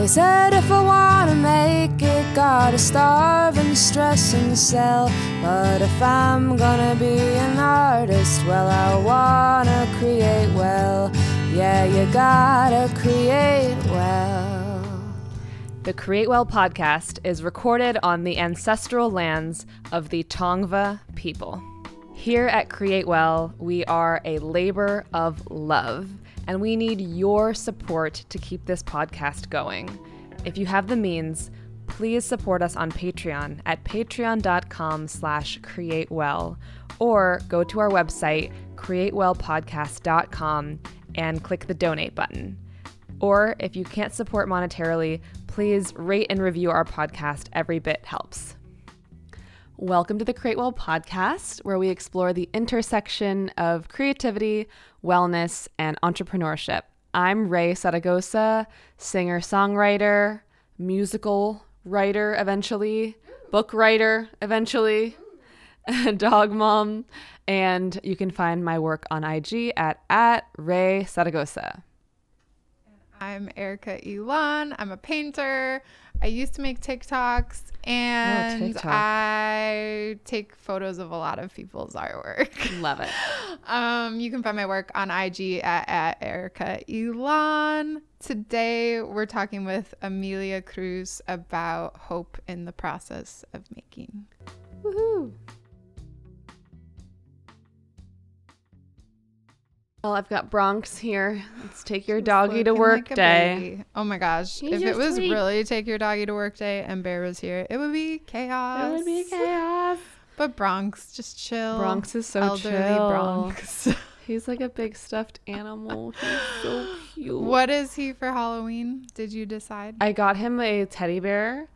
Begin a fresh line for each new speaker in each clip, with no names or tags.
They said if I wanna make it, gotta starve and stress and sell. But if I'm gonna be an artist, well, I wanna create well. Yeah, you gotta create well.
The Create Well podcast is recorded on the ancestral lands of the Tongva people. Here at Create Well, we are a labor of love, and we need your support to keep this podcast going. If you have the means, please support us on Patreon at patreon.com slash createwell, or go to our website, createwellpodcast.com, and click the donate button. Or if you can't support monetarily, please rate and review our podcast. Every bit helps. Welcome to the Create Well podcast, where we explore the intersection of creativity, wellness, and entrepreneurship. I'm Ray Saragosa, singer songwriter, musical writer eventually, book writer eventually, dog mom, and you can find my work on IG at, at Ray Saragosa.
I'm Erica Elon. I'm a painter. I used to make TikToks and
TikTok.
I take photos of a lot of people's artwork.
Love it.
Um, you can find my work on IG at, at Erica Elon. Today we're talking with Amelia Cruz about hope in the process of making.
Woohoo. Well, I've got Bronx here. Let's take your doggy to work
like
day.
Oh my gosh. If it was
sweet-
really take your doggy to work day and Bear was here, it would be chaos.
It would be chaos.
But Bronx, just chill. Bronx
is so
elderly
chill.
Bronx.
He's like a big stuffed animal. He's so cute.
what is he for Halloween? Did you decide?
I got him a teddy bear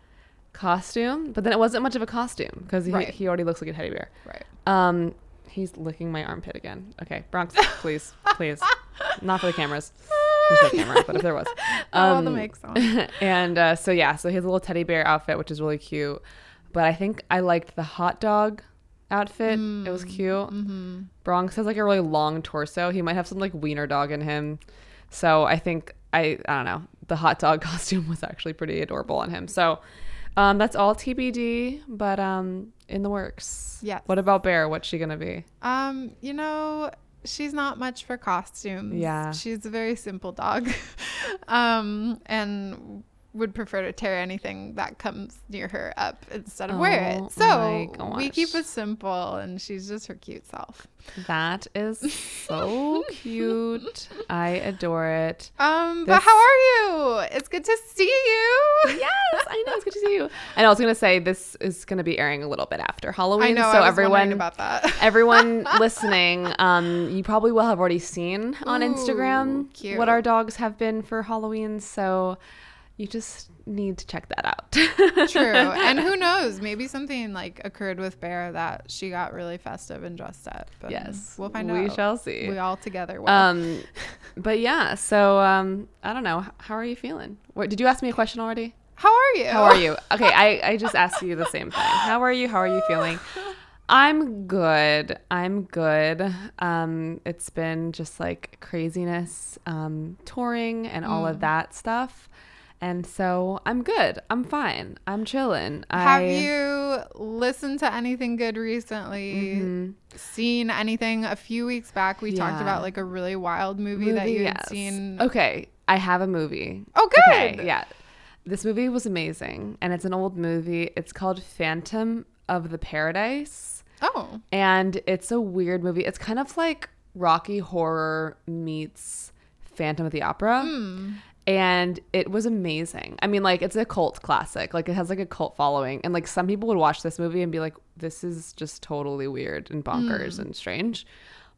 costume, but then it wasn't much of a costume because he,
Right.
he already looks like a teddy bear.
right.
Um, he's licking my armpit again. Okay, Bronx, please, please, not for the cameras. There's no camera, but if there was,
Oh, the
Um,
make song.
and uh, so yeah, so he has a little teddy bear outfit, which is really cute. But I think I liked the hot dog outfit. it was cute.
Mm-hmm.
Bronx has like a really long torso. He might have some like wiener dog in him. So I think I I don't know. The hot dog costume was actually pretty adorable on him. So um, that's all TBD, but um, in the works.
Yes.
What about Bear? What's she gonna be?
Um, you know, she's not much for costumes.
Yeah.
She's a very simple dog. um, and would prefer to tear anything that comes near her up instead of wear
Oh
it. So we keep it simple and she's just her cute self.
That is so cute. I adore it.
Um, but how are you? It's good to see you.
Yes, I know. It's good to see you. And I was gonna say this is gonna be airing a little bit after Halloween,
I know.
so
I
everyone
about that.
everyone listening, um, you probably will have already seen on Instagram
cute.
what our dogs have been for Halloween. So you just need to check that out.
True. And who knows? Maybe something like occurred with Bear that she got really festive and dressed up. But
Yes,
we'll find
we
out.
We shall see.
We all together. Will.
um, but yeah. So um, I don't know. How are you feeling? What, did you ask me a question already?
how are you?
How are you? Okay, I, I just asked you the same thing. How are you? How are you feeling? I'm good. I'm good. Um, it's been just like craziness, um, touring and all
Mm.
of that stuff. And so I'm good. I'm fine. I'm chilling.
Have
I,
you listened to anything good recently?
Mhm.
Seen anything? A few weeks back, we talked about like a really wild movie, that you had
yes.
seen.
Okay, I have a movie.
Oh, good.
Okay, yeah. This movie was amazing, and it's an old movie. It's called Phantom of the Paradise.
Oh,
and it's a weird movie. It's kind of like Rocky Horror meets Phantom of the Opera.
Hmm.
And it was amazing. I mean, like it's a cult classic. Like it has like a cult following, and like some people would watch this movie and be like, "This is just totally weird and bonkers and strange."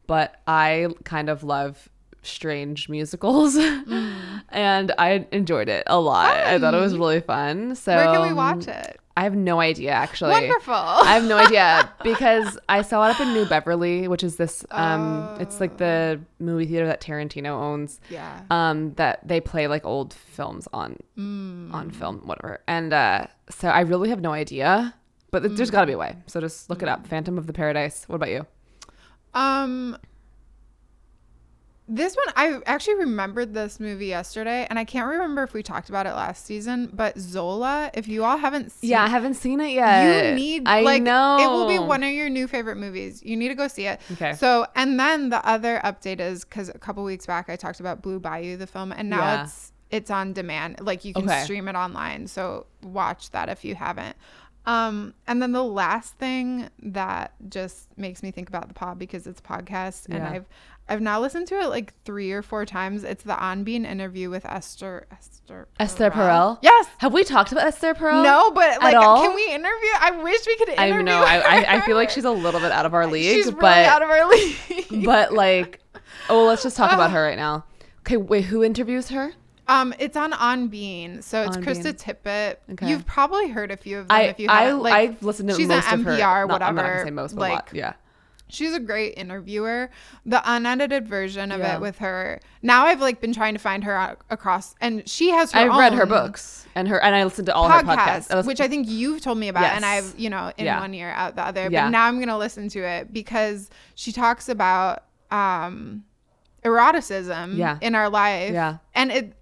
But I kind of love strange musicals, and I enjoyed it a lot. I thought it was really fun. So
where can we
um,
watch it?
I have no idea actually.
Wonderful.
I have no idea because I saw it up in New Beverly, which is this um it's like the movie theater that Tarantino owns.
yeah.
Um that they play like old films on
Mm.
on film, whatever. And uh so I really have no idea. But th- there's got to be a way. So just look it up. Phantom of the Paradise. What about you?
Um, This one, I actually remembered this movie yesterday, and I can't remember if we talked about it last season. But Zola, if you all haven't seen,
Yeah, I haven't seen it yet.
you need.
I
like,
know
it will be one of your new favorite movies. You need to go see it.
Okay.
So, and then the other update is because a couple weeks back I talked about Blue Bayou, the film, and now
Yeah.
it's it's on demand. Like you can
Okay.
stream it online. So watch that if you haven't. Um, and then the last thing that just makes me think about the pod because it's a podcast and
Yeah.
I've I've now listened to it like three or four times. It's the On Being interview with Esther Esther
Esther Perel.
Yes.
Have we talked about Esther Perel?
No, but like, can we interview? I wish we could interview.
I know. I, I, I feel like she's a little bit out of our league,
She's really
but
out of our league.
but like, oh, let's just talk about her right now. Okay, wait, who interviews her?
Um, it's on On Being, so it's
On
Krista
Being.
Tippett.
Okay.
You've probably heard a few of them
I
if you
I.
Like,
I've listened to
she's
most
an
of her.
NPR,
Not- I'm not
whatever.
say most,
like,
lot. Yeah.
She's a great interviewer. The unedited version of
Yeah.
it with her. Now I've like been trying to find her across, and she has her.
I read her books and her and I listened to all her podcasts. I listened-
which I think you've told me about, and I've you know in
Yeah.
one ear out the other.
Yeah.
But now I'm gonna listen to it because she talks about um eroticism
Yeah.
in our life.
Yeah.
and it.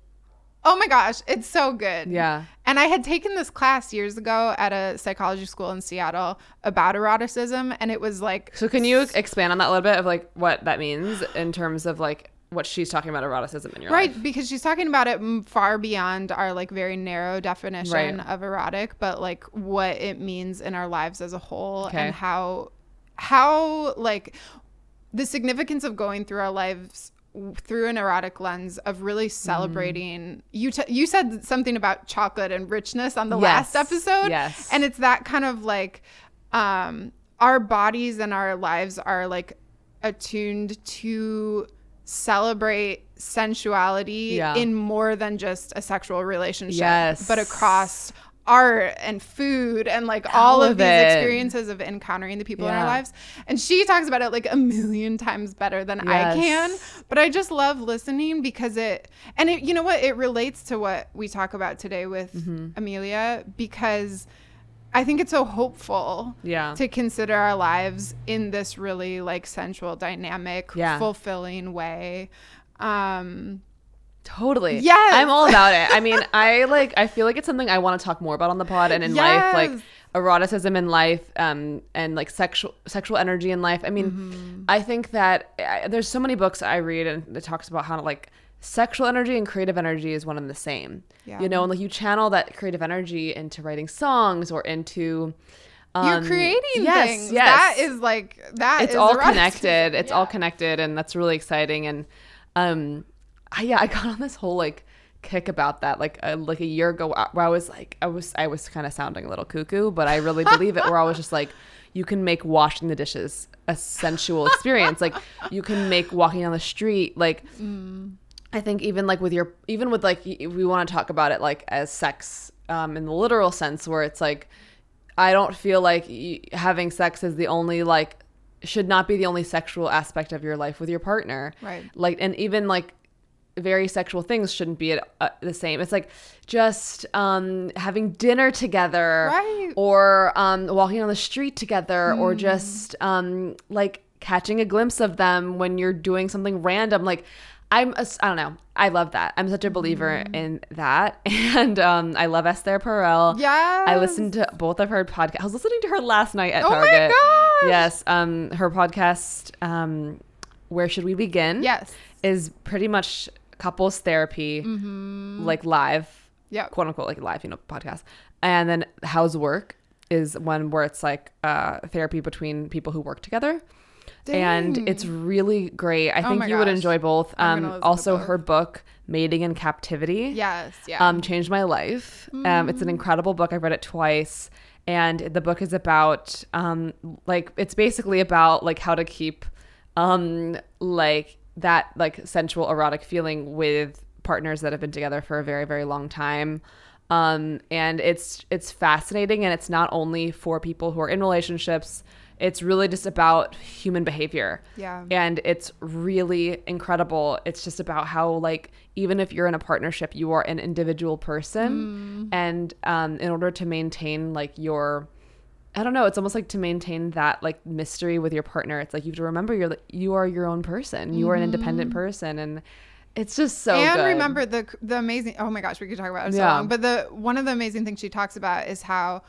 Oh my gosh, it's so good.
yeah.
And I had taken this class years ago at a psychology school in Seattle about eroticism, and it was like
So can you expand on that a little bit of like what that means in terms of like what she's talking about eroticism in your
right
life?
Right, because she's talking about it far beyond our like very narrow definition
Right.
of erotic but like what it means in our lives as a whole
Okay.
and how how like the significance of going through our lives through an erotic lens of really
Mm-hmm.
celebrating you t- you said something about chocolate and richness on the
Yes.
last episode
Yes.
and it's that kind of like um our bodies and our lives are like attuned to celebrate sensuality
Yeah.
in more than just a sexual relationship
Yes.
but across art and food and like all,
All
of,
of
these experiences of encountering the people in our lives. And she talks about it like a million times better than I can. But I just love listening because it and it you know what? It relates to what we talk about today with
Mm-hmm.
Amelia because I think it's so hopeful
Yeah.
to consider our lives in this really like sensual dynamic
Yeah.
fulfilling way. Um
Totally.
Yes.
I'm all about it. I mean, I like I feel like it's something I want to talk more about on the pod and in life like eroticism in life um and like sexual sexual energy in life. I mean,
Mm-hmm.
I think that I, there's so many books I read and it talks about how like sexual energy and creative energy is one and the same.
Yeah.
You know, and like you channel that creative energy into writing songs or into
you're
um,
creating
yes,
things
Yes.
that is like that
it's
is
all connected it's all connected and that's really exciting and um I, yeah i got on this whole like kick about that like uh, like a year ago uh, where i was like i was i was kind of sounding a little cuckoo but i really believe it where i was just like you can make washing the dishes a sensual experience like you can make walking down the street like I think even like with your even with like we want to talk about it like as sex um in the literal sense where it's like I don't feel like having sex is the only like should not be the only sexual aspect of your life with your partner.
Right.
Like and even like very sexual things shouldn't be at, uh, the same. It's like just um having dinner together
Right.
or um walking on the street together or
Hmm.
just um like catching a glimpse of them when you're doing something random like I'm a, I don't know. I love that. I'm such a believer
Hmm.
in that. And um I love Esther Perel.
Yeah,
I listened to both of her podcasts. I was listening to her last night at Target.
Oh my gosh.
Yes, um her podcast um Where Should We Begin?
Yes.
Is pretty much couples therapy like live
Yep.
quote unquote like live, you know, podcast. And then How's Work is one where it's like uh, therapy between people who work together. And it's really great. I
Oh
think you would enjoy both. Um, also,
both.
her book, Mating in Captivity,
Yes. Yeah.
um, changed my life. Um, it's an incredible book. I've read it twice. And the book is about, um, like, it's basically about, like, how to keep, um, like, that, like, sensual, erotic feeling with partners that have been together for a very, very long time. Um, and it's, it's fascinating. And it's not only for people who are in relationships, it's really just about human behavior
Yeah.
and it's really incredible it's just about how like even if you're in a partnership you are an individual person and um, in order to maintain like your I don't know. It's almost like to maintain that like mystery with your partner. It's like you have to remember you're the- you are your own person. You are an independent person, and it's just so.
and
good.
remember the the amazing oh my gosh we could talk about it so
Yeah.
long but the one of the amazing things she talks about is how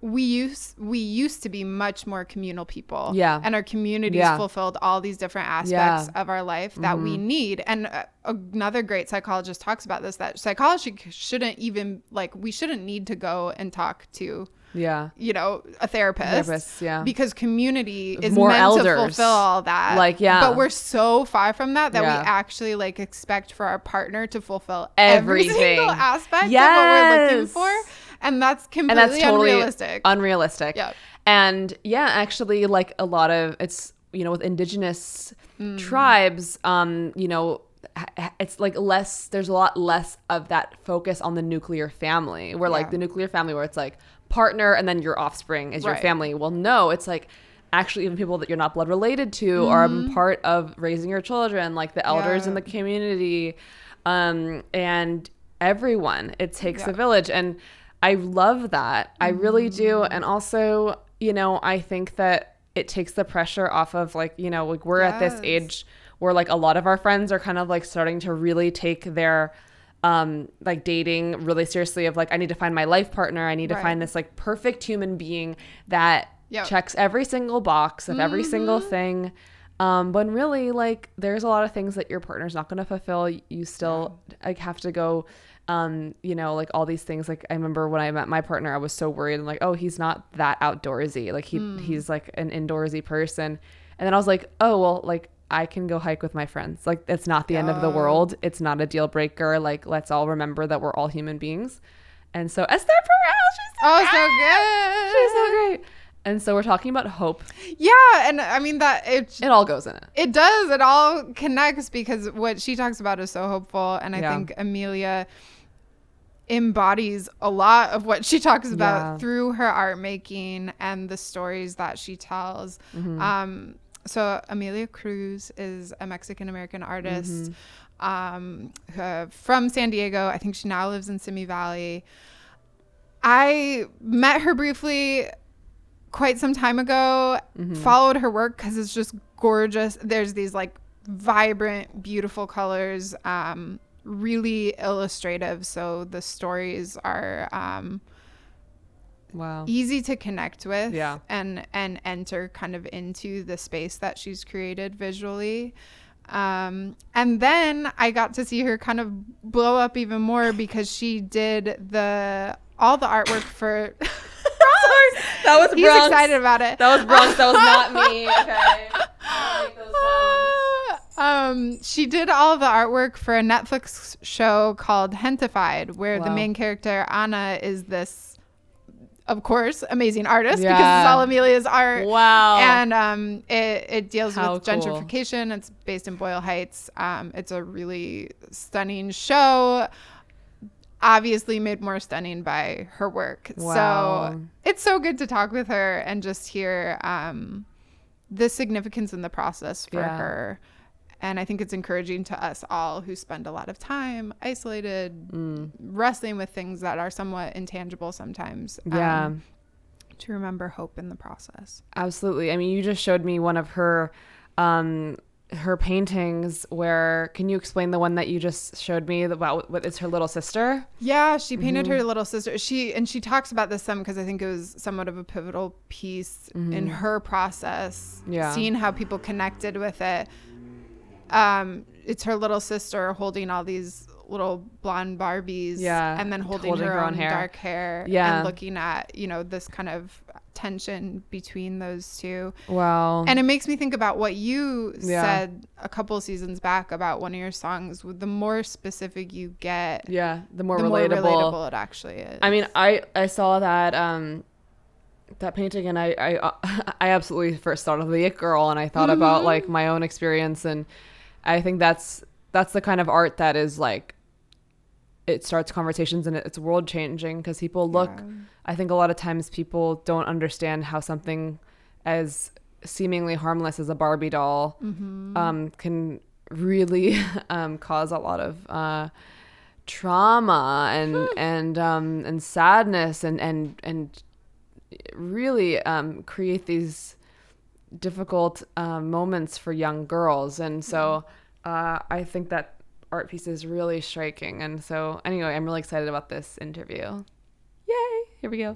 we used we used to be much more communal people
Yeah.
and our communities
Yeah.
fulfilled all these different aspects
Yeah. Mm-hmm.
of our life that we need and uh, another great psychologist talks about this that psychology shouldn't even like we shouldn't need to go and talk to
yeah,
you know a therapist,
Therapist, yeah.
because community is
More
meant
elders.
to fulfill all that
Like, yeah.
but we're so far from that that
Yeah.
we actually like expect for our partner to fulfill every single aspect of what we're looking for and that's completely
and that's totally
unrealistic
Unrealistic.
yeah
And yeah, actually, like a lot of it's you know with indigenous
Mm.
tribes, um, you know. It's like less, there's a lot less of that focus on the nuclear family, where like the nuclear family, where it's like partner and then your offspring is your family. Well, no, it's like actually even people that you're not blood related to are part of raising your children, like the elders in
Mm-hmm.
The community, um, and everyone. It takes a village, and I love that. I really do,
Mm.
and also, you know, I think that it takes the pressure off of like, you know, like we're at this age where like a lot of our friends are kind of like starting to really take their um like dating really seriously of like I need to find my life partner. I need to
Right.
find this like perfect human being that
Yep.
checks every single box of every single
Mm-hmm.
thing. Um, when really like there's a lot of things that your partner's not going to fulfill. You still like have to go, um, you know, like all these things. Like I remember when I met my partner, I was so worried. I'm like, oh, he's not that outdoorsy. Like he
Hmm.
he's like an indoorsy person. And then I was like, oh well, like I can go hike with my friends. Like it's not the end of the world. It's not a deal breaker. Like let's all remember that we're all human beings. And so Esther Perel, she's so
oh so good
She's so great. And so we're talking about hope.
yeah and i mean that it
It all goes in it.
It does. It all connects because what she talks about is so hopeful. And I
Yeah.
think Amelia embodies a lot of what she talks about
Yeah.
through her art making and the stories that she tells.
Mm-hmm.
Um, so Amelia Cruz is a Mexican American artist
Mm-hmm.
um, uh, from San Diego. I think she now lives in Simi Valley. I met her briefly quite some time ago followed her work because it's just gorgeous there's these like vibrant beautiful colors um really illustrative so the stories are um
Wow.
easy to connect with
Yeah.
and and enter kind of into the space that she's created visually um and then i got to see her kind of blow up even more because she did the all the artwork for
That was
he's
Bronx.
excited about it
That was Bronx. That was not me. Okay. I'll make those sounds.
um, she did all the artwork for a Netflix show called Gentefied, where the main character Anna is this, of course, amazing artist because it's all Amelia's art.
Wow.
And um, it, it deals
How
with
cool.
gentrification. It's based in Boyle Heights. Um, it's a really stunning show. Obviously, made more stunning by her work.
Wow.
So it's so good to talk with her and just hear um, the significance in the process for
Yeah.
her. And I think it's encouraging to us all who spend a lot of time isolated,
Mm.
wrestling with things that are somewhat intangible sometimes.
Yeah.
um, to remember hope in the process.
Absolutely. I mean, you just showed me one of her um her paintings where can you explain the one that you just showed me about what is her little sister?
Yeah, she painted
Mm-hmm.
her little sister. She and she talks about this some because I think it was somewhat of a pivotal piece in her process.
Mm-hmm. Yeah.
seeing how people connected with it. Um, it's her little sister holding all these little blonde Barbies.
Yeah,
and then holding,
holding
her,
her
own
hair.
dark hair.
Yeah.
and looking at you know this kind of tension between those two.
Wow.
And it makes me think about what you
Yeah.
said a couple seasons back about one of your songs. The more specific you get,
yeah, the more
the
relatable.
more relatable it actually is.
I mean, I I saw that um that painting and I I I absolutely first thought of the It Girl and I thought about like my own experience and I think that's that's the kind of art that is like it starts conversations and it's world changing because people look
Yeah.
I think a lot of times people don't understand how something as seemingly harmless as a Barbie doll um, can really um, cause a lot of uh, trauma and and um, and sadness and and and really um, create these difficult uh, moments for young girls. And so uh, I think that art piece is really striking. And so, anyway, I'm really excited about this interview. Yay! Here we go.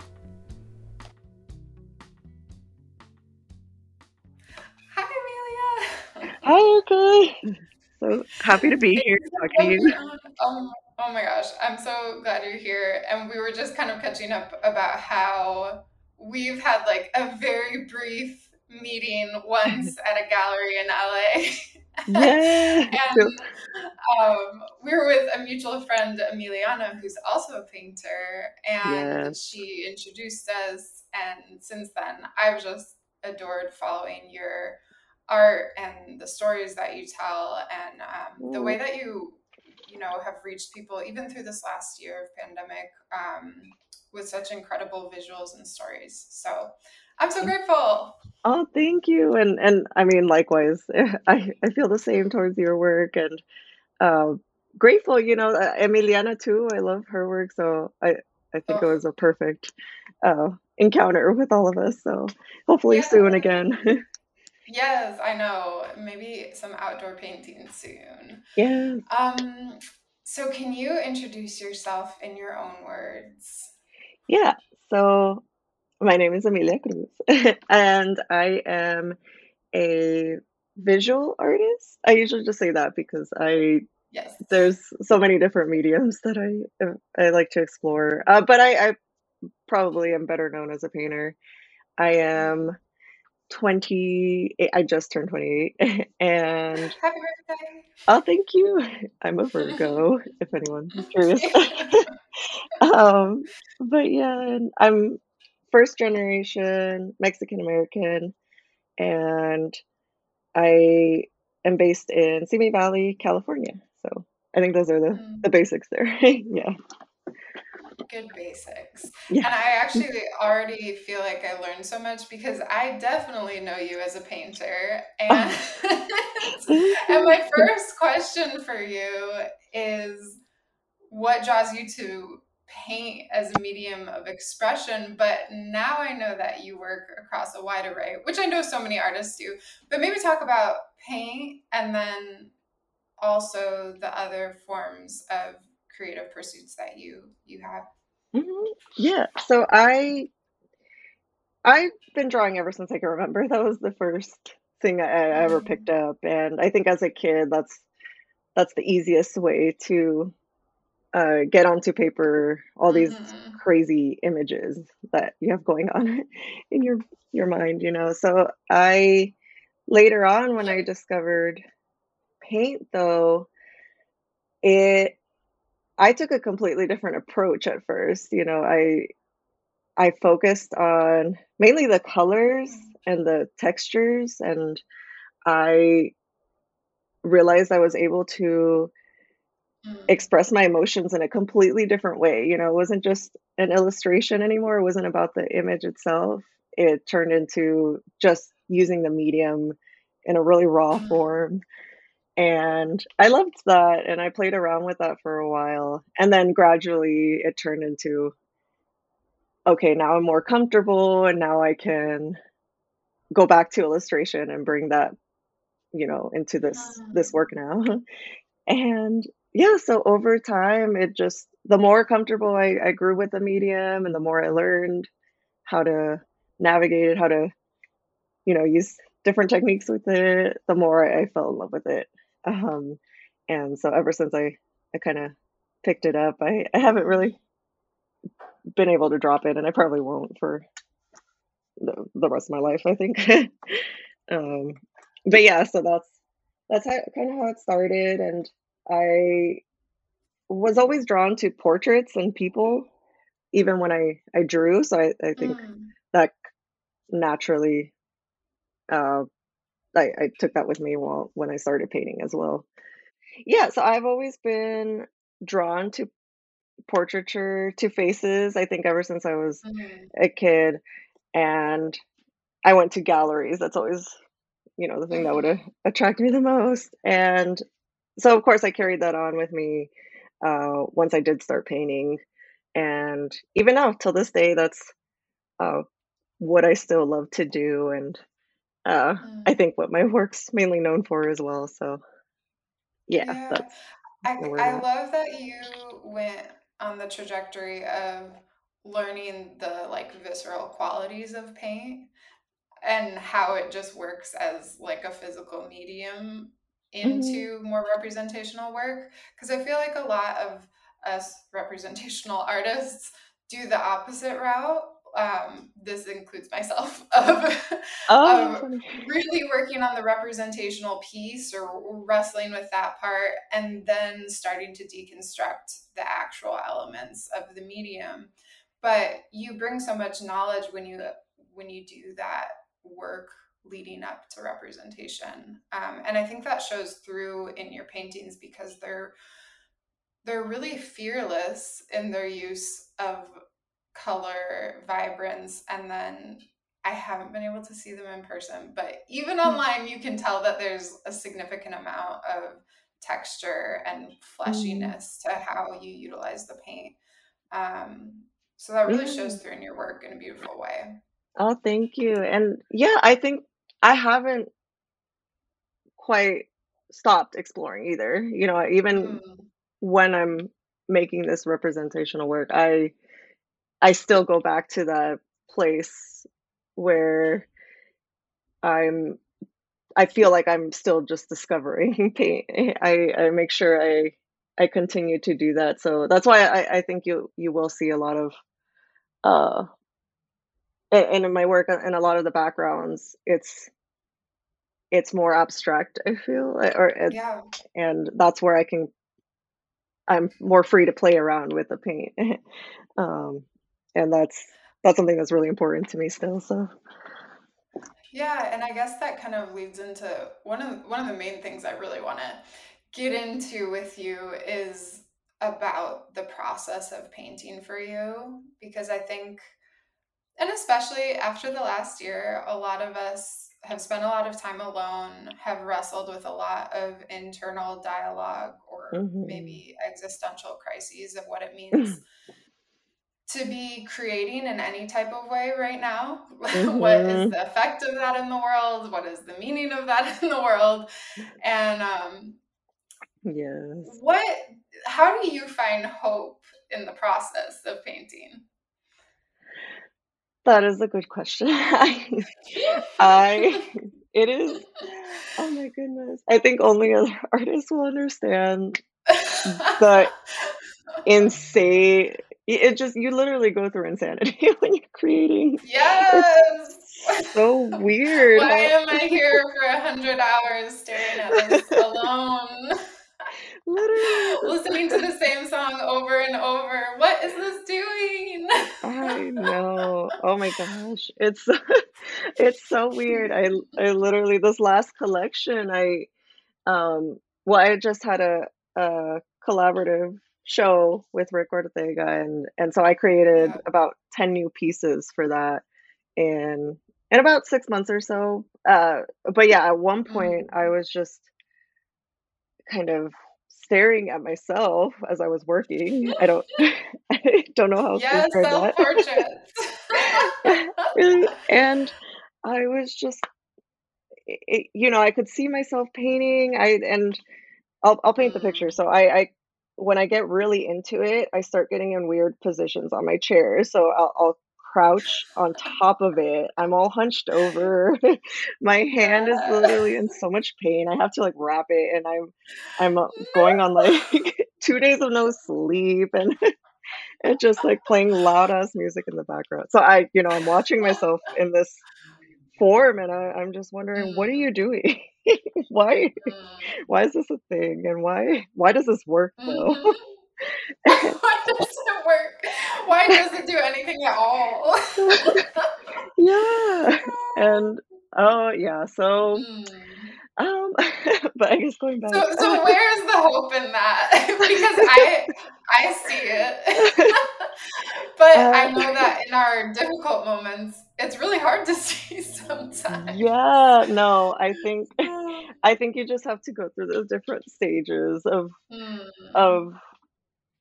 Hi,
Amelia. Hi, okay. So happy to be here talking to you.
Um, oh my gosh, I'm so glad you're here. And we were just kind of catching up about how we've had like a very brief meeting once at a gallery in LA.
Yeah.
and um, we were with a mutual friend, Emiliana, who's also a painter, and yes. she introduced us. And since then, I've just adored following your art and the stories that you tell, and um, the way that you, you know, have reached people even through this last year of pandemic um, with such incredible visuals and stories. So I'm so grateful.
Oh, thank you. And and I mean likewise. I I feel the same towards your work and uh, grateful, you know, uh, Emiliana too. I love her work, so I I think oh. it was a perfect uh, encounter with all of us. So hopefully yeah. soon again.
yes, I know. Maybe some outdoor painting soon.
Yeah.
Um so can you introduce yourself in your own words?
Yeah. So my name is Amelia Cruz, and I am a visual artist. I usually just say that because I
yes.
there's so many different mediums that I I like to explore. Uh, but I, I probably am better known as a painter. I am 20 I just turned 28 and
Happy birthday.
Oh, thank you. I'm a Virgo if anyone's curious. um but yeah, I'm first generation Mexican American, and I am based in Simi Valley, California. So I think those are the, mm. the basics there. yeah.
Good basics. Yeah. And I actually already feel like I learned so much because I definitely know you as a painter. And, and my first question for you is what draws you to paint as a medium of expression, but now I know that you work across a wide array, which I know so many artists do. But maybe talk about paint and then also the other forms of creative pursuits that you you have.
Mm-hmm. Yeah. So I I've been drawing ever since I can remember. That was the first thing I, ever picked up, and I think as a kid, that's that's the easiest way to uh, get onto paper all these mm-hmm. crazy images that you have going on in your your mind you know so i later on when i discovered paint though it i took a completely different approach at first you know i i focused on mainly the colors and the textures and i realized i was able to. Express my emotions in a completely different way. You know, it wasn't just an illustration anymore. It wasn't about the image itself. It turned into just using the medium in a really raw mm. form. And I loved that. And I played around with that for a while. And then gradually it turned into okay, now I'm more comfortable and now I can go back to illustration and bring that you know into this this work now and yeah, so over time, it just the more comfortable I, I grew with the medium and the more I learned how to navigate it, how to, you know, use different techniques with it, the more I, fell in love with it. Um, and so ever since I, I kind of picked it up, I, I haven't really been able to drop it, and I probably won't for the, the rest of my life, I think. um, but yeah, so that's that's how, kind of how it started, and I was always drawn to portraits and people, even when I, I drew. So I, I think mm. that naturally, uh, I, I took that with me while when I started painting as well. Yeah, so I've always been drawn to portraiture, to faces. I think ever since I was mm. a kid, and I went to galleries. That's always, you know, the thing that would mm-hmm. attract me the most. And so of course I carried that on with me uh, once I did start painting, and even now till this day, that's uh, what I still love to do and uh,
Mm.
I think what my work's mainly known for as well. So yeah,
Yeah.
that's
I, I love that you went on the trajectory of learning the like visceral qualities of paint and how it just works as like a physical medium
hmm
into more representational work because i feel like a lot of us representational artists do the opposite route um, this includes myself of
Oh,
of really working on the representational piece or wrestling with that part and then starting to deconstruct the actual elements of the medium. But you bring so much knowledge when you when you do that work leading up to representation um, and i think that shows through in your paintings because they're they're really fearless in their use of color vibrance and then i haven't been able to see them in person but even
Mm.
online you can tell that there's a significant amount of texture and
Mm.
fleshiness to how you utilize the paint um, so that really
Yeah.
shows through in your work in a beautiful way
Oh, thank you. And yeah, I think I haven't quite stopped exploring either. You know, even
Mm,
when I'm making this representational work, I I still go back to that place where I'm I feel like I'm still just discovering paint. I I make sure I I continue to do that. So that's why I I think you you will see a lot of uh and in my work and a lot of the backgrounds, it's it's more abstract, I feel, uh, or
yeah
and that's where I can I'm more free to play around with the paint. um and that's that's something that's really important to me still. So
Yeah, and I guess that kind of leads into one of one of the main things I really want to get into with you is about the process of painting for you because I think and especially after the last year, a lot of us have spent a lot of time alone, have wrestled with a lot of internal dialogue or
mhm.
maybe existential crises of what it means to be creating in any type of way right now. what is
Mhm.
the effect of that in the world? What is the meaning of that in the world? And um,
Yes.
what, how do you find hope in the process of painting?
That is a good question. I I it is oh my goodness. I think only other artists will understand the insane it just you literally go through insanity when you're creating.
yes.
It's so weird
Why am I here for a hundred hours staring at this alone?
Literally
listening to the same song over and over. What is this doing?
I know. Oh my gosh. It's it's so weird. I I literally this last collection I um well I just had a a collaborative show with Rick Ortega and and so I created
Yeah.
about 10 new pieces for that in in about 6 months or so. Uh but yeah, at one point I
Mm.
was just kind of staring at myself as I was working. I don't I don't know how to
Yes,
describe
self
that.
portraits.
And I was just, i i you know, I could see myself painting. I and I'll I'll paint the picture.
Mm.
So I I when I get really into it, I start getting in weird positions on my chair. So I'll I'll crouch on top of it. I'm all hunched over. My hand is literally in so much pain. I have to like wrap it, and I'm I'm uh, going on like two days of no sleep, and and just like playing loud ass music in the background. So I, you know, I'm watching myself in this form, and I, I'm just wondering, what are
Mm.
you doing? why
Mm.
why is this a thing, and why why does this work though?
Why does it work? Why does it do anything at all?
yeah, and oh yeah, so
Mm.
um, but I guess going back.
So, so where's the hope in that? because I, I see it, but I
uh,
know that in our difficult moments, it's really hard to see sometimes.
yeah, no, I think I think you just have to go through those different stages of
Mm.
of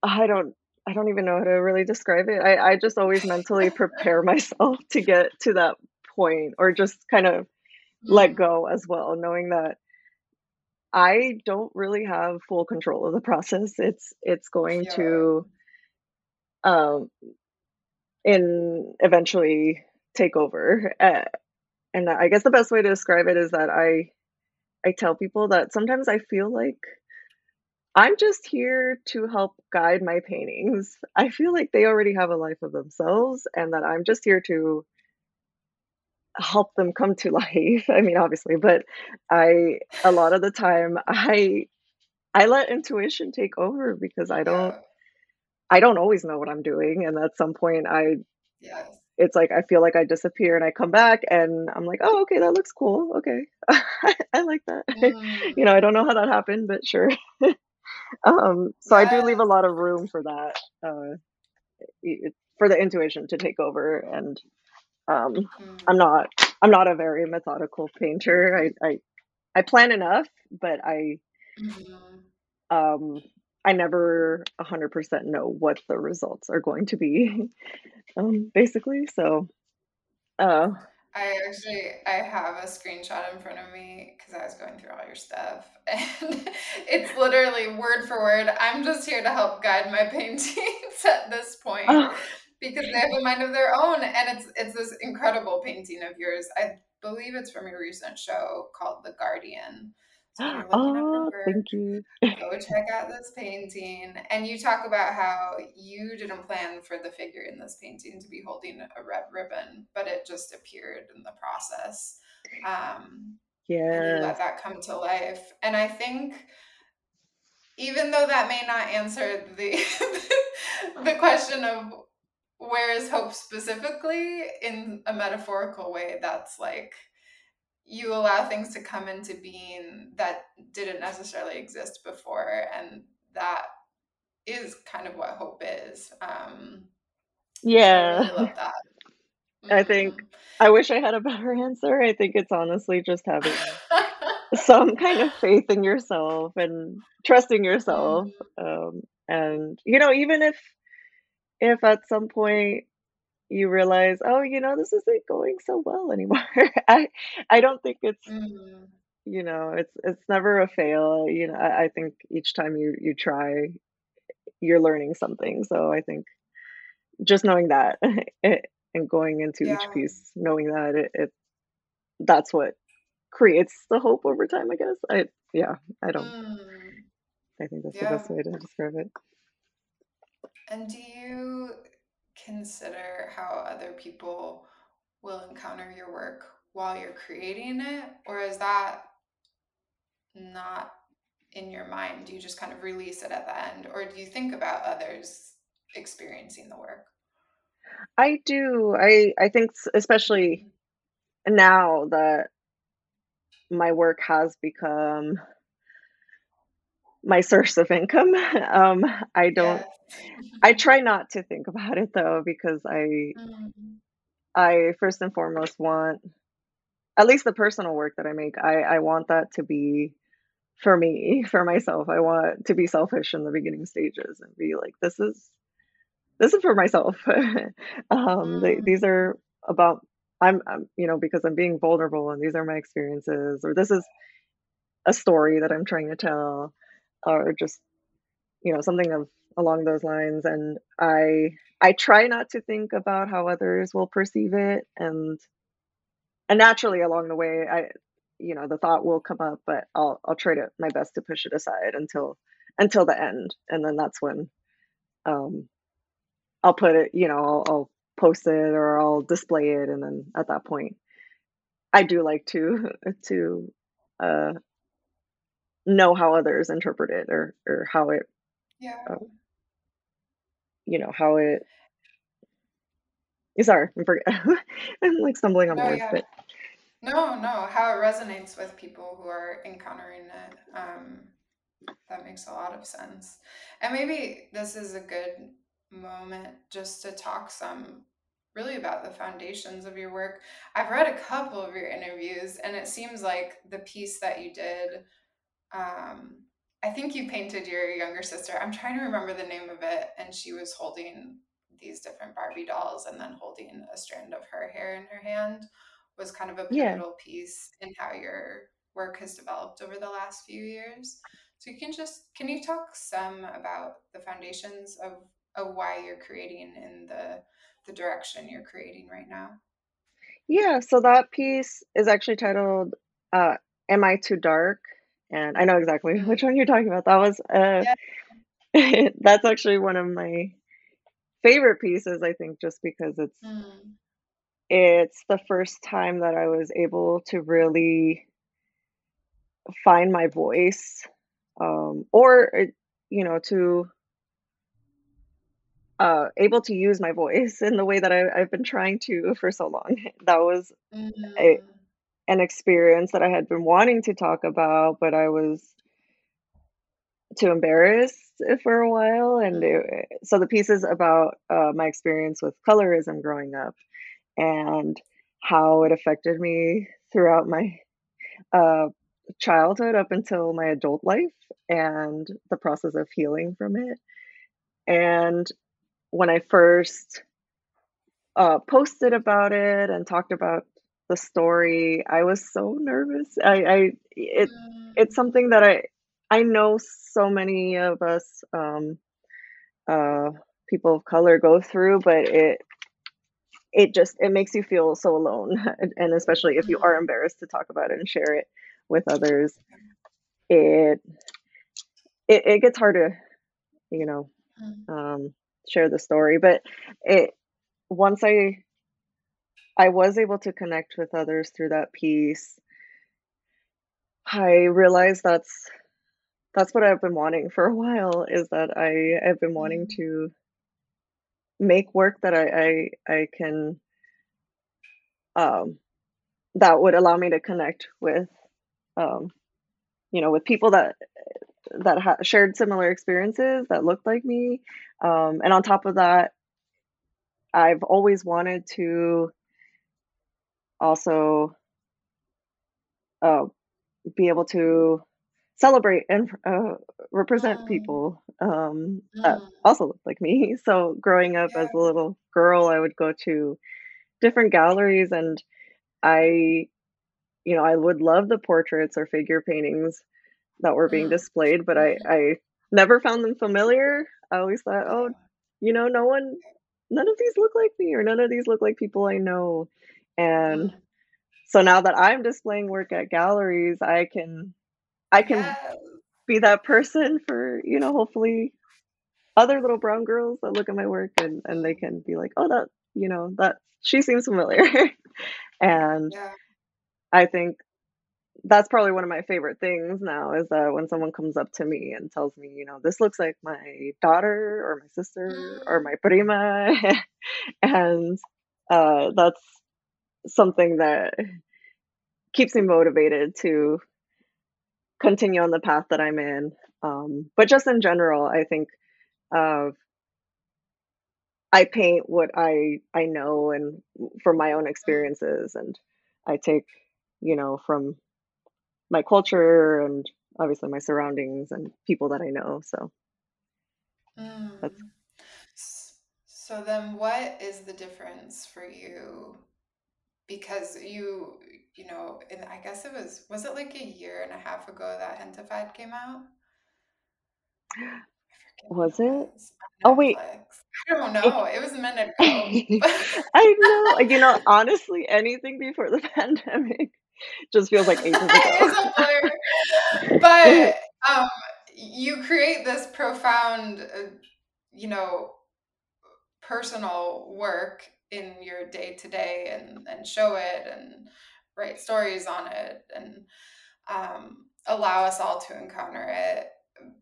I don't I don't even know how to really describe it. I, I just always mentally prepare myself to get to that point or just kind of let
Mm.
go as well, knowing that I don't really have full control of the process. It's it's going
Yeah.
to um in eventually take over. Uh, and I guess the best way to describe it is that I I tell people that sometimes I feel like I'm just here to help guide my paintings. I feel like they already have a life of themselves and that I'm just here to help them come to life. I mean, obviously, but I a lot of the time I I let intuition take over because I don't
Yeah.
I don't always know what I'm doing and at some point I
Yes.
it's like I feel like I disappear and I come back and I'm like, "Oh, okay, that looks cool. Okay. I like that."
Mm.
You know, I don't know how that happened, but sure. Um, so I do leave a lot of room for that, uh, for the intuition to take over and um I'm
Mm.
not I'm not a very methodical painter. I I I plan enough, but I
Mhm.
um I never 100% know what the results are going to be. Um basically, so uh
I actually I have a screenshot in front of me because I was going through all your stuff, and it's literally word for word. I'm just here to help guide my paintings at this point
oh,
because they have a mind of their own, and it's it's this incredible painting of yours. I believe it's from your recent show called The Guardian. So you're looking up your
oh, thank you.
go check out this painting. And you talk about how you didn't plan for the figure in this painting to be holding a red ribbon, but it just appeared in the process. Um, and you let that come to life. And I think even though that may not answer the the question of where is hope specifically in a metaphorical way, that's like you allow things to come into being that didn't necessarily exist before and that is kind of what hope is um i
Yeah.
really love that
I think
mm.
I wish I had a better answer. I think it's honestly just having some kind of faith in yourself and trusting yourself.
Mm,
Um, and you know, even if if at some point you realize, oh, you know, this isn't going so well anymore. I I don't think it's
mm,
you know, it's it's never a fail. You know, I, I think each time you you try, you're learning something. So I think just knowing that it, and going into each piece knowing that it, it that's what creates the hope over time. I guess. I yeah. I don't.
mm,
I think that's the best way to describe it.
and do you consider how other people will encounter your work while you're creating it or is that not in your mind? Do you just kind of release it at the end, or do you think about others experiencing the work?
I do. I I think especially mm-hmm. now that my work has become my source of income. Um, I don't.
Yes.
I try not to think about it though because I
Mm,
I first and foremost want at least the personal work that I make. I I want that to be for me, for myself. I want to be selfish in the beginning stages and be like, this is this is for myself. um, they, these
mm,
are about I'm, I'm you know because I'm being vulnerable and these are my experiences or this is a story that I'm trying to tell or just you know something of along those lines. And i i try not to think about how others will perceive it. And and naturally along the way i you know the thought will come up but i'll i'll try to my best to push it aside until until the end. And then that's when um i'll put it you know i'll, I'll post it or i'll display it. And then at that point i do like to to uh know how others interpret it or or how it
yeah.
uh, you know how it Sorry, I'm forget I'm, like, stumbling on
No,
words,
yeah.
but
No, no. How it resonates with people who are encountering it. Um, that makes a lot of sense. And maybe this is a good moment just to talk some really about the foundations of your work. I've read a couple of your interviews, and it seems like the piece that you did um, I think you painted your younger sister. I'm trying to remember the name of it, and she was holding these different Barbie dolls and then holding a strand of her hair in her hand was kind of a
Yeah.
pivotal piece in how your work has developed over the last few years. So you can just can you talk some about the foundations of of why you're creating in the the direction you're creating right now?
Yeah, so that piece is actually titled uh, "Am I Too Dark?" And I know exactly which one you're talking about. That was uh,
Yeah.
that's actually one of my favorite pieces. I think just because it's
Mm.
it's the first time that I was able to really find my voice, um, or you know, to uh, able to use my voice in the way that I, I've been trying to for so long. That was a,
Mm.
An experience that I had been wanting to talk about, but I was too embarrassed for a while. And
Mm.
it, so the piece is about uh, my experience with colorism growing up and how it affected me throughout my uh, childhood up until my adult life and the process of healing from it. And when I first uh, posted about it and talked about the story, I was so nervous. I, I it it's something that I I know so many of us um, uh, people of color go through, but it it just it makes you feel so alone, and especially if you are
Mm.
embarrassed to talk about it and share it with others, it it, it gets hard to you know
Mm.
um, share the story. But it once I I was able to connect with others through that piece, I realized that's that's what I've been wanting for a while is that I have been wanting
Mm.
to make work that I I, I can um, that would allow me to connect with um, you know with people that that ha- shared similar experiences that looked like me um, and on top of that I've always wanted to also uh, be able to celebrate and uh, represent
Mm.
people um, that
Mm.
also look like me. So growing up as a little girl, I would go to different galleries and I, you know, I would love the portraits or figure paintings that were being
Mm.
displayed, but I. I never found them familiar. I always thought, oh, you know, no one, none of these look like me or none of these look like people I know. And so now that I'm displaying work at galleries, I can I can
Yes.
be that person for, you know, hopefully other little brown girls that look at my work and and they can be like, "Oh, that, you know, that she seems familiar." And
Yeah.
I think that's probably one of my favorite things now is that when someone comes up to me and tells me, you know, "This looks like my daughter or my sister or
Mm.
my prima," and uh, that's something that keeps me motivated to continue on the path that I'm in. Um, but just in general, I think uh, I paint what I I know and from my own experiences, and I take, you know, from my culture and obviously my surroundings and people that I know. So
Mm. So then what is the difference for you? Because you, you know, and I guess it was, was it like a year and a half ago that Gentefied came out? I forget when
was
it
it?
was
Oh wait,
I don't know. It was a minute ago.
I know. You know, honestly, anything before the pandemic just feels like ages ago.
it's a blur. But um, you create this profound, uh, you know, personal work in your day to day and and show it and write stories on it and um, allow us all to encounter it.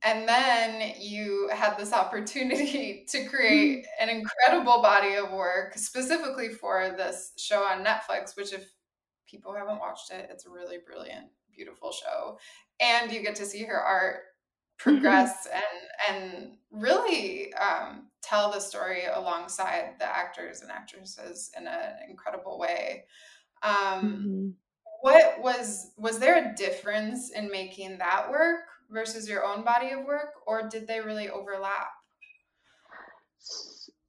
And then you had this opportunity to create an incredible body of work specifically for this show on Netflix, which, if people haven't watched it, it's a really brilliant, beautiful show. And you get to see her art progress and and really um, tell the story alongside the actors and actresses in an incredible way. Um,
Mhm.
what was was there a difference in making that work versus your own body of work, or did they really overlap?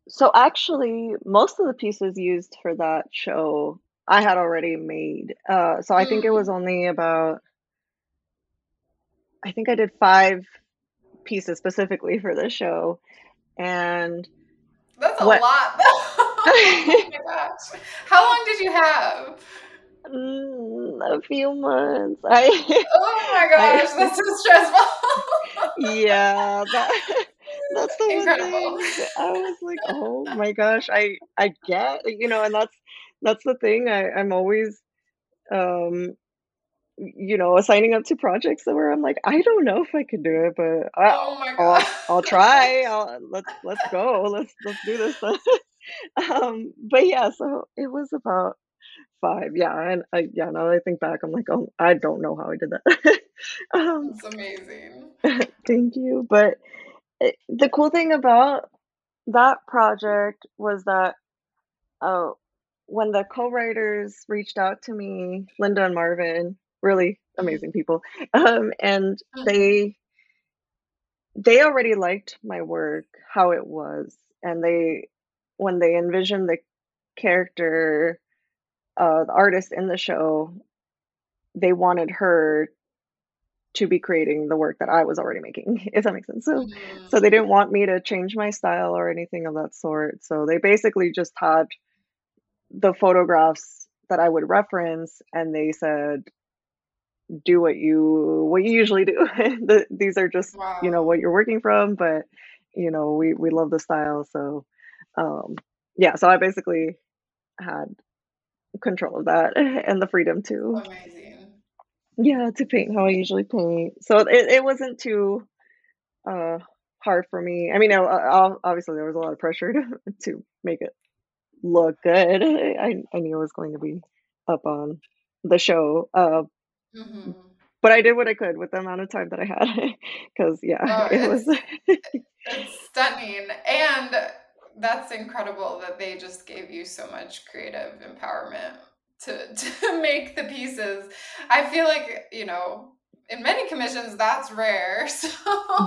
So actually, most of the pieces used for that show I had already made. Uh, so I think it was
Mm.
only about, I think I did five pieces specifically for the show. And
That's a
what,
lot. oh my gosh. How long did you have?
Mm, a few months. I,
Oh my
I,
gosh, that's so stressful.
yeah, that, that's the one thing I was like, oh my gosh, I, I get, you know, and that's, that's the thing. I, I'm always, um, you know, signing up to projects that where I'm like, I don't know if I could do it, but I,
Oh
I'll. I'll try. I'll, let's, let's go. Let's, let's do this. um, but yeah, so it was about five. Yeah, and I, yeah, now that I think back, I'm like, oh, I don't know how I did that. um,
That's amazing.
thank you. But it, the cool thing about that project was that, uh, when the co-writers reached out to me, Linda and Marvin, really
Mhm.
amazing people, um, and
Mhm.
they they already liked my work, how it was, and they when they envisioned the character, uh, the artist in the show, they wanted her to be creating the work that I was already making, if that makes sense. So, so they
Mm.
didn't want me to change my style or anything of that sort. So they basically just had the photographs that I would reference, and they said, "Do what you what you usually do. the, these are just you know what you're working from, but you know we we love the style." So, um, yeah. So I basically had control of that and the freedom to
Amazing.
yeah to paint how I usually paint. So it it wasn't too uh hard for me. I mean, o- o- obviously there was a lot of pressure to to make it look good. I I knew it was going to be up on the show. Uh,
hmm
but I did what I could with the amount of time that I had because yeah,
Oh,
it was
it's stunning, and that's incredible that they just gave you so much creative empowerment to to make the pieces. I feel like you know, in many commissions, that's rare. So,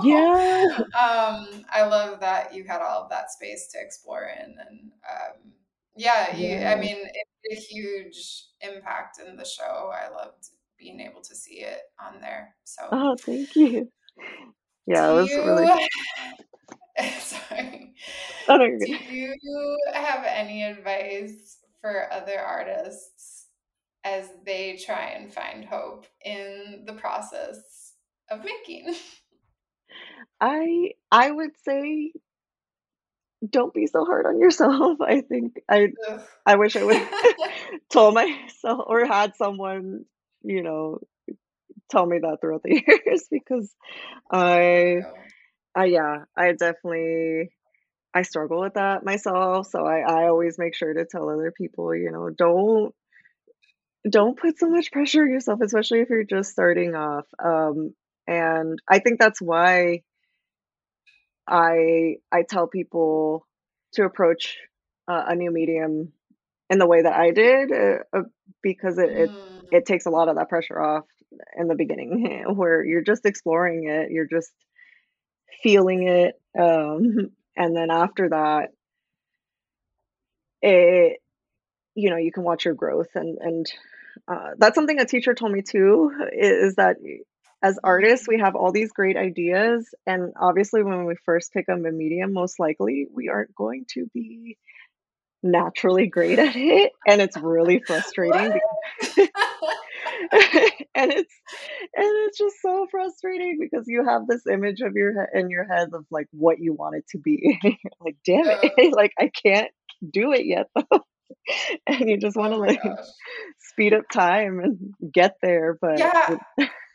yeah.
um, I love that you had all of that space to explore in, and um, yeah, you. I mean, it made a huge impact in the show. I loved being able to see it on there. So.
Oh, thank you. Yeah, it was really
sorry.
oh no,
Do you have any advice for other artists as they try and find hope in the process of making?
I I would say don't be so hard on yourself. I think I
Ugh.
I wish I would told myself or had someone, you know, tell me that throughout the years because I. I yeah, I definitely I struggle with that myself. So I I always make sure to tell other people, you know, don't don't put so much pressure on yourself, especially if you're just starting off. Um, and I think that's why I I tell people to approach uh, a new medium in the way that I did uh, uh, because it, it
Mm,
it takes a lot of that pressure off in the beginning where you're just exploring it, you're just feeling it, um, and then after that, it you know you can watch your growth and and uh, that's something a teacher told me too is that as artists we have all these great ideas and obviously when we first pick up a medium most likely we aren't going to be naturally great at it and it's really frustrating because and it's and it's just so frustrating because you have this image of your he- in your head of like what you want it to be. Like damn it like i can't do it yet though. And you just want to
Oh
like
gosh.
speed up time and get there but
Yeah,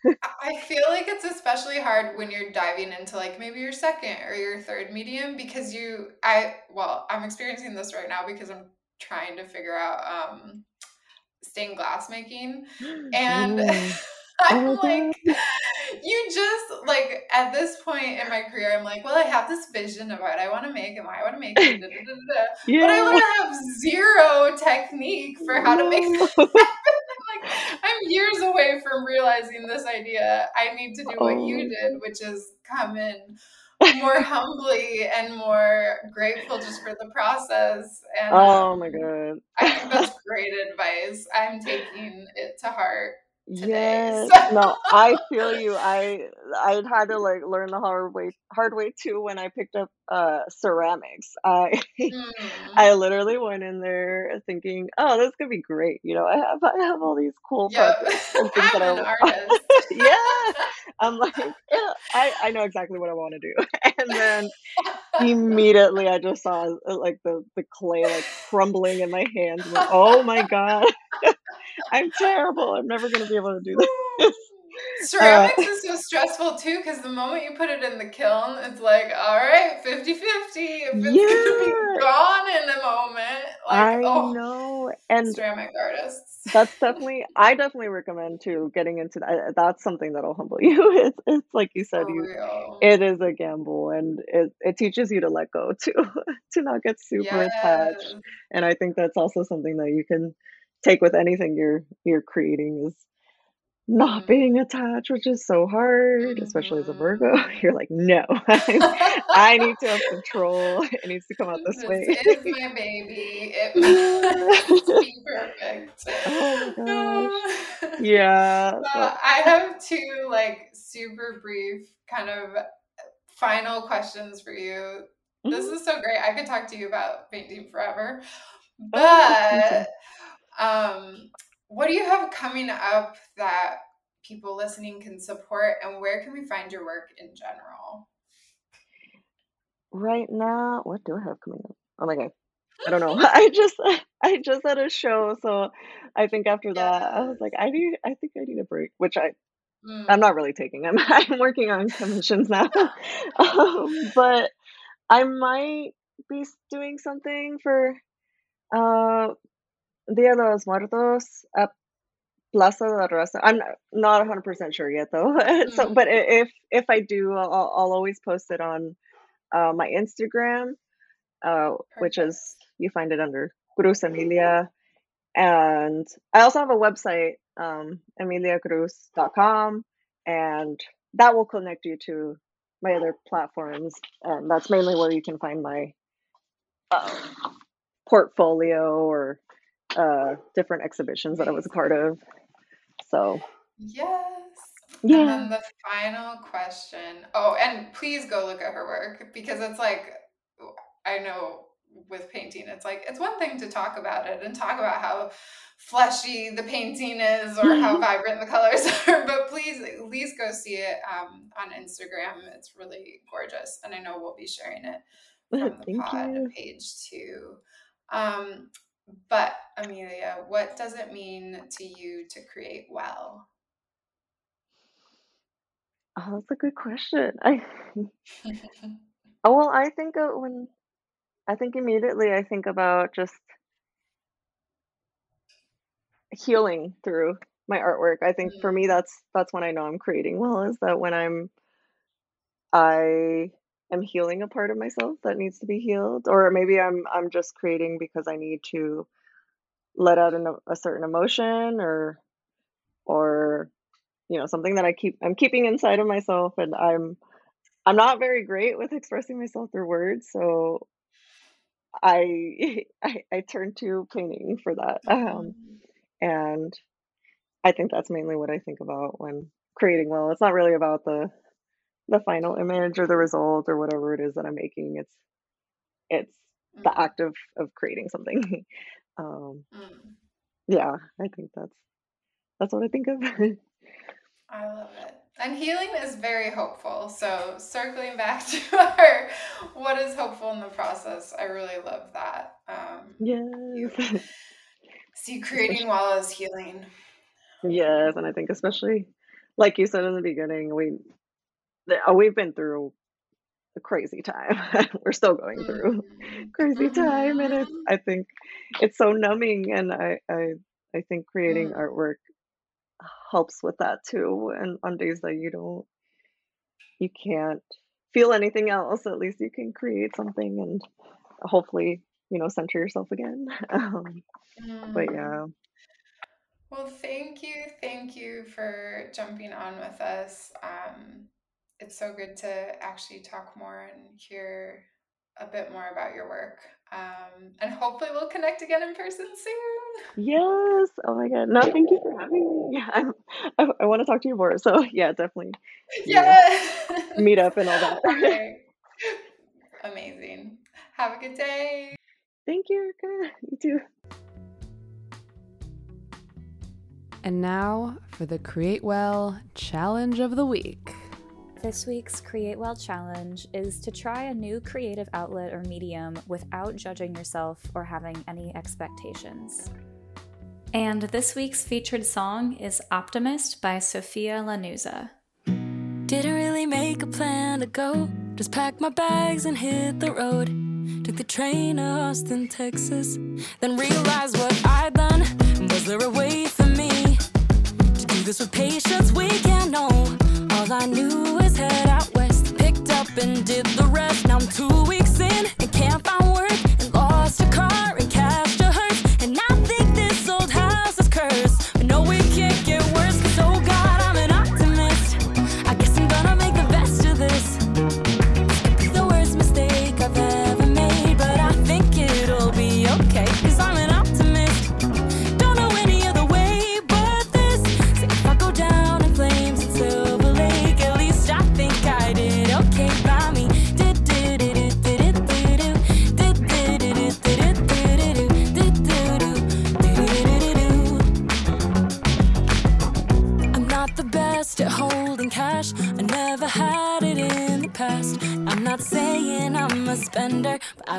I feel like it's especially hard when you're diving into like maybe your second or your third medium because you I well, I'm experiencing this right now because I'm trying to figure out um stained glass making and. I'm
oh
like
god
you just like at this point in my career I'm like, well, I have this vision of what I want to make and why I want to make it, da, da, da, da, da. but I
yeah
literally have zero technique for how to make
no
that happen. I'm like, I'm I'm years away from realizing this idea. I need to do what
Oh
you did, which is come in more humbly and more grateful just for the process. And
Oh my
um,
god.
I think that's great advice. I'm taking it to heart today.
Yes.
So
No, I feel you. I I had had to like learn the hard way hard way too when I picked up uh ceramics. I
Mm,
I literally went in there thinking, "Oh, this could be great." You know, I have I have all these cool
yep.
projects and things that
I'm
I
an artist.
Yeah. I'm like, yeah, I I know exactly what I want to do. And then immediately I just saw uh, like the the clay like crumbling in my hands. Like, "Oh my god. I'm terrible. I'm never going to be able to do this." Uh
Ceramics is so stressful too because the moment you put it in the kiln, it's like, all right, 50 50. If it's going to be gone in a moment, like,
I
oh,
know. And
ceramic artists.
that's definitely I definitely recommend too getting into that. That's something that'll humble you. It's it's like you said,
For
you
real.
it is a gamble and it it teaches you to let go too, to not get super attached. And I think that's also something that you can take with anything you're you're creating is not
Mm,
being attached, which is so hard, especially as a Virgo.
mhm.
You're like, no, I, I need to have control. It needs to come out this
This
way.
It's my baby. It must be perfect.
Oh my gosh. Yeah. So,
Uh, I have two like super brief kind of final questions for you. This
mhm.
is so great. I could talk to you about painting forever.
Oh.
But um what do you have coming up that people listening can support and where can we find your work in general?
Right now, what do I have coming up? Oh my god. I don't know. I just I just had a show, so I think after that I was like, I need I think I need a break, which I I'm
Mm.
not really taking. I'm I'm working on commissions now. Um, but I might be doing something for uh Dia de los Muertos at Plaza de la Raza. I'm not not 100% sure yet though. So,
Mm.
but if if I do, I'll, I'll always post it on uh, my Instagram, uh, which is you find it under Cruz Emilia. And I also have a website, um, emiliacruz.com, and that will connect you to my other platforms. And that's mainly where you can find my uh, portfolio or uh, different exhibitions that I was a part of. So,
Yes. And
yeah.
then the final question. Oh, and please go look at her work because it's like, I know with painting, it's like, it's one thing to talk about it and talk about how fleshy the painting is or how vibrant the colors are, but please at least go see it um, on Instagram. It's really gorgeous. And I know we'll be sharing it from the
Thank
pod
you.
page too. Um, but Emilia, what does it mean to you to create well?
Oh, that's a good question. I oh well, I think when I think immediately I think about just healing through my artwork. I think for me
Mm,
that's that's when I know I'm creating well is that when I'm I am healing a part of myself that needs to be healed or maybe I'm I'm just creating because I need to let out an, a certain emotion or or you know something that I keep I'm keeping inside of myself and I'm I'm not very great with expressing myself through words, so I I, I turn to painting for that. Um,
mm,
and I think that's mainly what I think about when creating well. It's not really about the the final image or the result or whatever it is that I'm making. It's it's the
mm,
act of of creating something. Um,
mm.
yeah, I think that's that's what I think of.
I love it. And healing is very hopeful. So circling back to our what is hopeful in the process, I really love that. Um, you
yes.
see
Especially
creating while is healing.
yes, and I think especially like you said in the beginning, we uh, we've been through a crazy time. We're still going through
Mm,
crazy time, and it's
mhm,
I think it's so numbing, and I I I think creating
mm,
artwork helps with that too. And on days that you don't you can't feel anything else, at least you can create something and hopefully you know center yourself again. Um, but
mm.
yeah,
Well, thank you. Thank you for jumping on with us. Um, it's so good to actually talk more and hear a bit more about your work. Um, and hopefully we'll connect again in person soon.
Yes. Oh my God. No, thank you for having me. Yeah, I'm, I, I want to talk to you more. So yeah, definitely.
Yeah.
Meet up and all that.
okay. Amazing. Have a good day.
Thank you, Erica. You too.
And now for the Create Well Challenge of the Week.
This week's Create Well Challenge is to try a new creative outlet or medium without judging yourself or having any expectations. And this week's featured song is Optimist by Sophia Lanuza.
Didn't really make a plan to go, just packed my bags and hit the road. Took the train to Austin, Texas, then realized what I'd done. Was there a way for me to do this with patience? We can't know. All I knew was head out west, picked up and did the rest. Now I'm two weeks in and can't find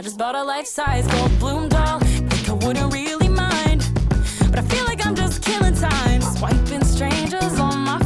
I just bought a life-size gold bloom doll. Think I wouldn't really mind, but I feel like I'm just killing time, swiping strangers on my